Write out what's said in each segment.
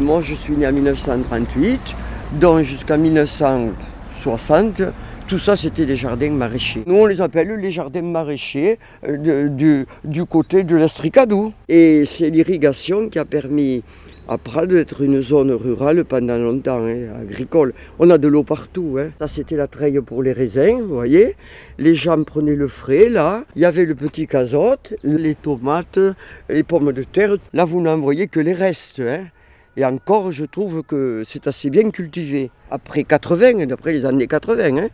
Moi, je suis né en 1938, donc jusqu'à 1960, tout ça, c'était des jardins maraîchers. Nous, on les appelle les jardins maraîchers euh, du côté de l'Estricadou. Et c'est l'irrigation qui a permis à Prades d'être une zone rurale pendant longtemps, hein, agricole. On a de l'eau partout. Hein. Ça, c'était la treille pour les raisins, vous voyez. Les gens prenaient le frais, là. Il y avait le petit casotte, les tomates, les pommes de terre. Là, vous n'en voyez que les restes. Hein. Et encore, je trouve que c'est assez bien cultivé. Après 80, d'après les années 80, hein,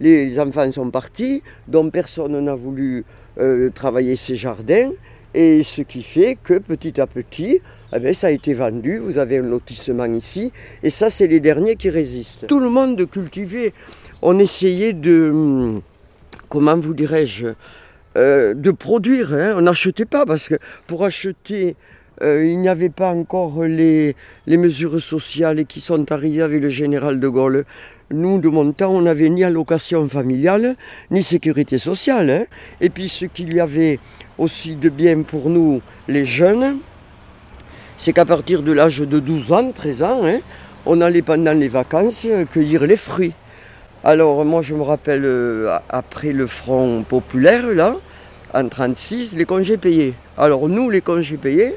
les, enfants sont partis, donc personne n'a voulu euh, travailler ces jardins. Et ce qui fait que petit à petit, eh bien, ça a été vendu. Vous avez un lotissement ici. Et ça, c'est les derniers qui résistent. Tout le monde cultivait. On essayait de, hum, comment vous dirais-je, euh, de produire. Hein. On n'achetait pas parce que pour acheter euh, il n'y avait pas encore les, mesures sociales qui sont arrivées avec le général de Gaulle. Nous, de mon temps, on n'avait ni allocation familiale, ni sécurité sociale. Hein. Et puis ce qu'il y avait aussi de bien pour nous, les jeunes, c'est qu'à partir de l'âge de 12 ans, 13 ans, hein, on allait pendant les vacances cueillir les fruits. Alors moi je me rappelle, euh, après le Front populaire, là, en 1936, les congés payés. Alors nous, les congés payés,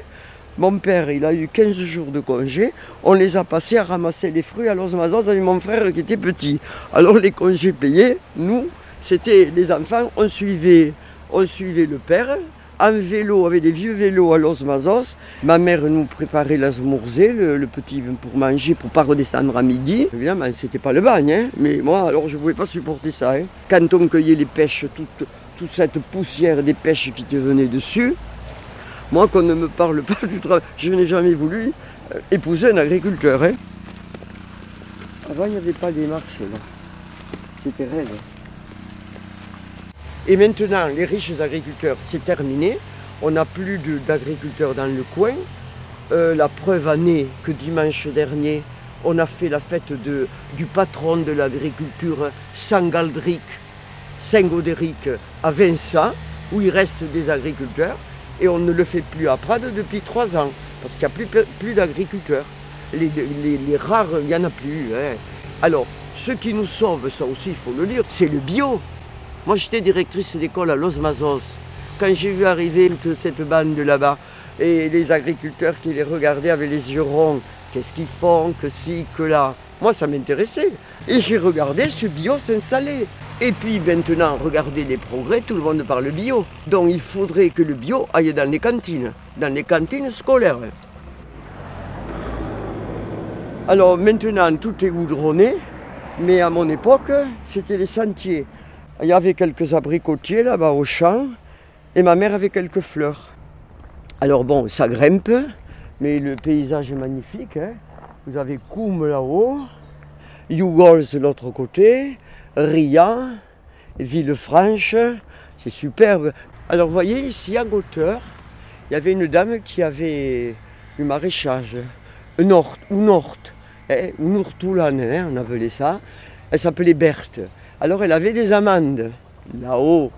mon père, il a eu 15 jours de congé. On les a passés à ramasser les fruits à Los Mazos avec mon frère qui était petit. Alors les congés payés, nous, c'était les enfants, on suivait, on suivait le père en vélo, avec des vieux vélos à Los Mazos. Ma mère nous préparait la le, le, petit pour manger, pour pas redescendre à midi. Évidemment, c'était pas le bagne, hein. mais moi, alors je ne pouvais pas supporter ça. Hein. Quand on cueillait les pêches, toute, toute cette poussière des pêches qui te venait dessus, moi, qu'on ne me parle pas du travail, je n'ai jamais voulu euh, épouser un agriculteur. Hein. Avant, il n'y avait pas des marchés, là. C'était raide. Et maintenant, les riches agriculteurs, c'est terminé. On n'a plus d'agriculteurs dans le coin. Euh, la preuve en que dimanche dernier, on a fait la fête du patron de l'agriculture, Saint-Galdric, Saint-Godéric, à Vincent, où il reste des agriculteurs et on ne le fait plus à Prades depuis trois ans, parce qu'il n'y a plus, d'agriculteurs. Les, rares, il n'y en a plus. Hein. Alors, ce qui nous sauve, ça aussi, il faut le dire, c'est le bio. Moi, j'étais directrice d'école à Los Mazos. Quand j'ai vu arriver toute cette bande là-bas, et les agriculteurs qui les regardaient avec les yeux ronds, qu'est-ce qu'ils font, que ci, que là. Moi, ça m'intéressait. Et j'ai regardé ce bio s'installer. Et puis maintenant, regardez les progrès, tout le monde parle bio. Donc il faudrait que le bio aille dans les cantines, dans les cantines scolaires. Alors maintenant, tout est goudronné, mais à mon époque, c'était les sentiers. Il y avait quelques abricotiers là-bas au champ, et ma mère avait quelques fleurs. Alors bon, ça grimpe, mais le paysage est magnifique. Hein. Vous avez Koum là-haut, Yougols de l'autre côté, Ria, Villefranche, c'est superbe. Alors vous voyez ici en hauteur, il y avait une dame qui avait du maraîchage, Nord, ou Nord, hein, ou hein, on appelait ça. Elle s'appelait Berthe. Alors elle avait des amandes là-haut.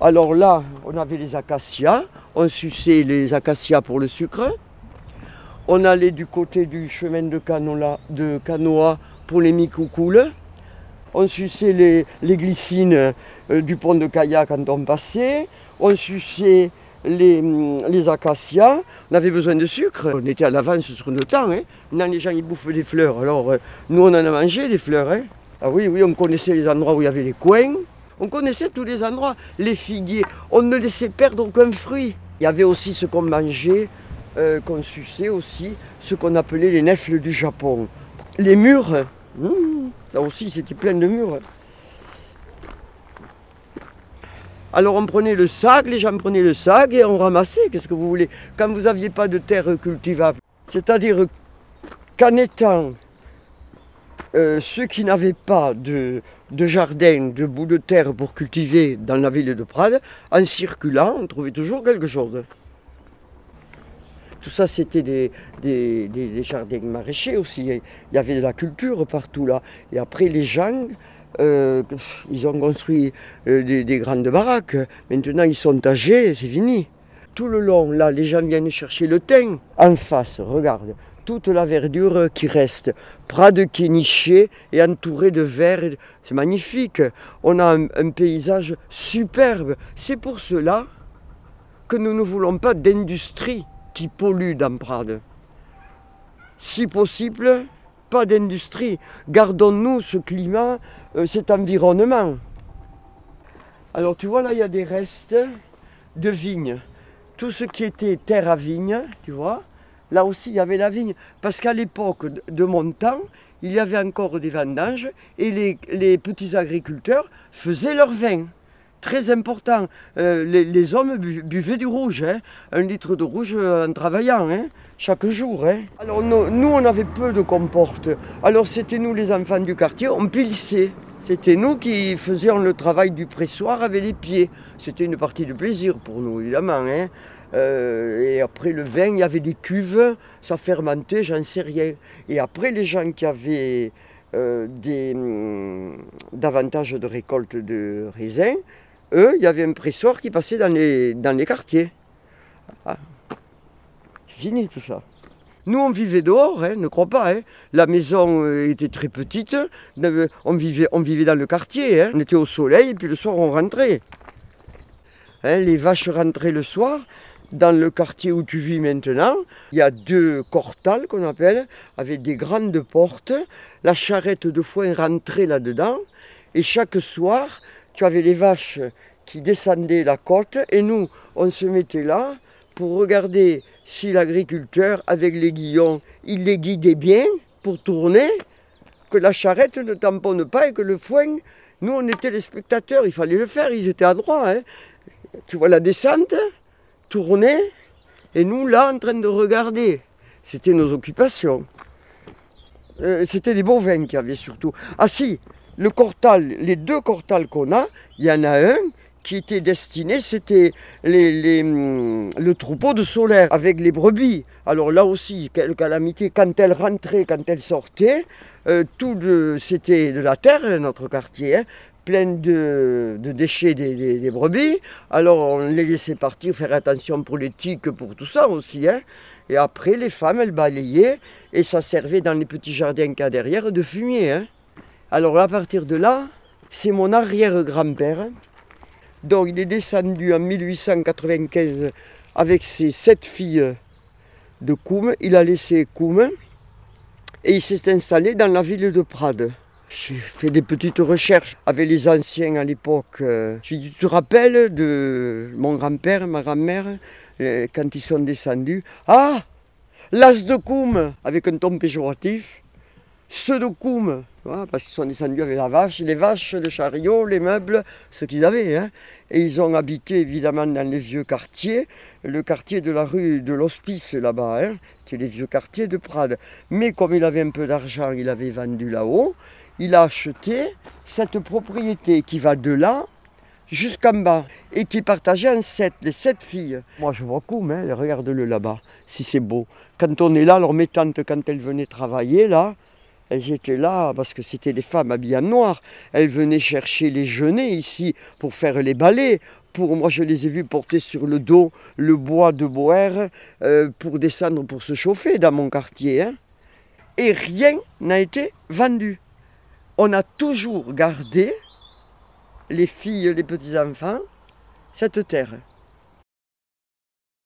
Alors là, on avait les acacias, on suçait les acacias pour le sucre. On allait du côté du chemin de, Canoa, de Canoa pour les micoucoules on suçait les, glycines euh, du pont de Caya quand on passait, on suçait les, hum, les, acacias, on avait besoin de sucre, on était à l'avance sur le temps. Hein. Maintenant les gens ils bouffent des fleurs, alors euh, nous on en a mangé des fleurs. Hein. Ah oui, oui, on connaissait les endroits où il y avait les coins, on connaissait tous les endroits, les figuiers, on ne laissait perdre aucun fruit. Il y avait aussi ce qu'on mangeait, euh, qu'on suçait aussi, ce qu'on appelait les nefles du Japon. Les murs, hum, Là aussi, c'était plein de murs. Alors on prenait le sac, les gens prenaient le sac et on ramassait. Qu'est-ce que vous voulez? Quand vous n'aviez pas de terre cultivable. C'est-à-dire qu'en étant euh, ceux qui n'avaient pas de, de, jardin, de bout de terre pour cultiver dans la ville de Prades, en circulant, on trouvait toujours quelque chose. Tout ça, c'était des, jardins maraîchers aussi. Il y avait de la culture partout là. Et après, les gens, euh, ils ont construit euh, des, grandes baraques. Maintenant, ils sont âgés, c'est fini. Tout le long, là, les gens viennent chercher le thym. En face, regarde, toute la verdure qui reste. Prades qui est et entouré de verre. C'est magnifique. On a un paysage superbe. C'est pour cela que nous ne voulons pas d'industrie qui pollue dans Prades. Si possible, pas d'industrie. Gardons-nous ce climat, euh, cet environnement. Alors tu vois là, il y a des restes de vignes. Tout ce qui était terre à vigne, tu vois, là aussi il y avait la vigne. Parce qu'à l'époque de mon temps, il y avait encore des vendanges et les petits agriculteurs faisaient leur vin très important. Euh, les, hommes buvaient du rouge, hein. un litre de rouge en travaillant, hein, chaque jour. Hein. Alors nous, on avait peu de comportes. Alors c'était nous les enfants du quartier, on pilissait. C'était nous qui faisions le travail du pressoir avec les pieds. C'était une partie de plaisir pour nous, évidemment. Hein. Euh, et après le vin, il y avait des cuves, ça fermentait, j'en sais rien. Et après, les gens qui avaient euh, des, hum, davantage de récolte de raisins, eux, il y avait un pressoir qui passait dans les, quartiers. Ah. C'est fini tout ça. Nous, on vivait dehors, hein, ne crois pas. Hein. La maison euh, était très petite. On vivait, dans le quartier. Hein. On était au soleil et puis le soir, on rentrait. Les vaches rentraient le soir. Dans le quartier où tu vis maintenant, il y a deux cortales qu'on appelle, avec des grandes portes. La charrette de foin rentrait là-dedans. Et chaque soir, tu avais les vaches qui descendaient la côte et nous, on se mettait là pour regarder si l'agriculteur, avec les guillons, il les guidait bien pour tourner, que la charrette ne tamponne pas et que le foin, nous on était les spectateurs, il fallait le faire, ils étaient à droite. Hein. Tu vois la descente, tourner, et nous là en train de regarder. C'était nos occupations. Euh, c'était des bovins qu'il y avait surtout. Ah si, le cortal, les deux cortals qu'on a, il y en a un qui était destiné, c'était hum, le troupeau de solaire avec les brebis. Alors là aussi, quelle calamité, quand elles rentraient, quand elles sortaient, euh, tout c'était de la terre, notre quartier, hein, plein de, déchets des, brebis. Alors on les laissait partir, faire attention pour les tiques, pour tout ça aussi. Hein. Et après, les femmes, elles balayaient et ça servait dans les petits jardins qu'il y a derrière de fumier. Hein. Alors à partir de là, c'est mon arrière-grand-père. Donc il est descendu en 1895 avec ses sept filles de Koum. Il a laissé Koum et il s'est installé dans la ville de Prades. J'ai fait des petites recherches avec les anciens à l'époque. J'ai dit, tu te rappelles de mon grand-père, ma grand-mère, euh, quand ils sont descendus? Ah L'as de Koum, avec un ton péjoratif. Ceux de Parce qu'ils sont descendus avec la vache, les vaches, le chariot, les meubles, ce qu'ils avaient. Hein. Et ils ont habité évidemment dans les vieux quartiers, le quartier de la rue de l'Hospice là-bas, hein. c'était les vieux quartiers de Prades. Mais comme il avait un peu d'argent, il avait vendu là-haut, il a acheté cette propriété qui va de là jusqu'en bas et qui partageait en sept, les sept filles. Moi je vois Koum, hein, regarde-le là-bas, si c'est beau. Quand on est là, alors mes tantes, quand elles venaient travailler là, elles étaient là parce que c'était des femmes habillées en noir. Elles venaient chercher les genêts ici pour faire les balais. Pour, moi, je les ai vues porter sur le dos le bois de boère euh, pour descendre pour se chauffer dans mon quartier. Hein. Et rien n'a été vendu. On a toujours gardé, les filles, les petits-enfants, cette terre.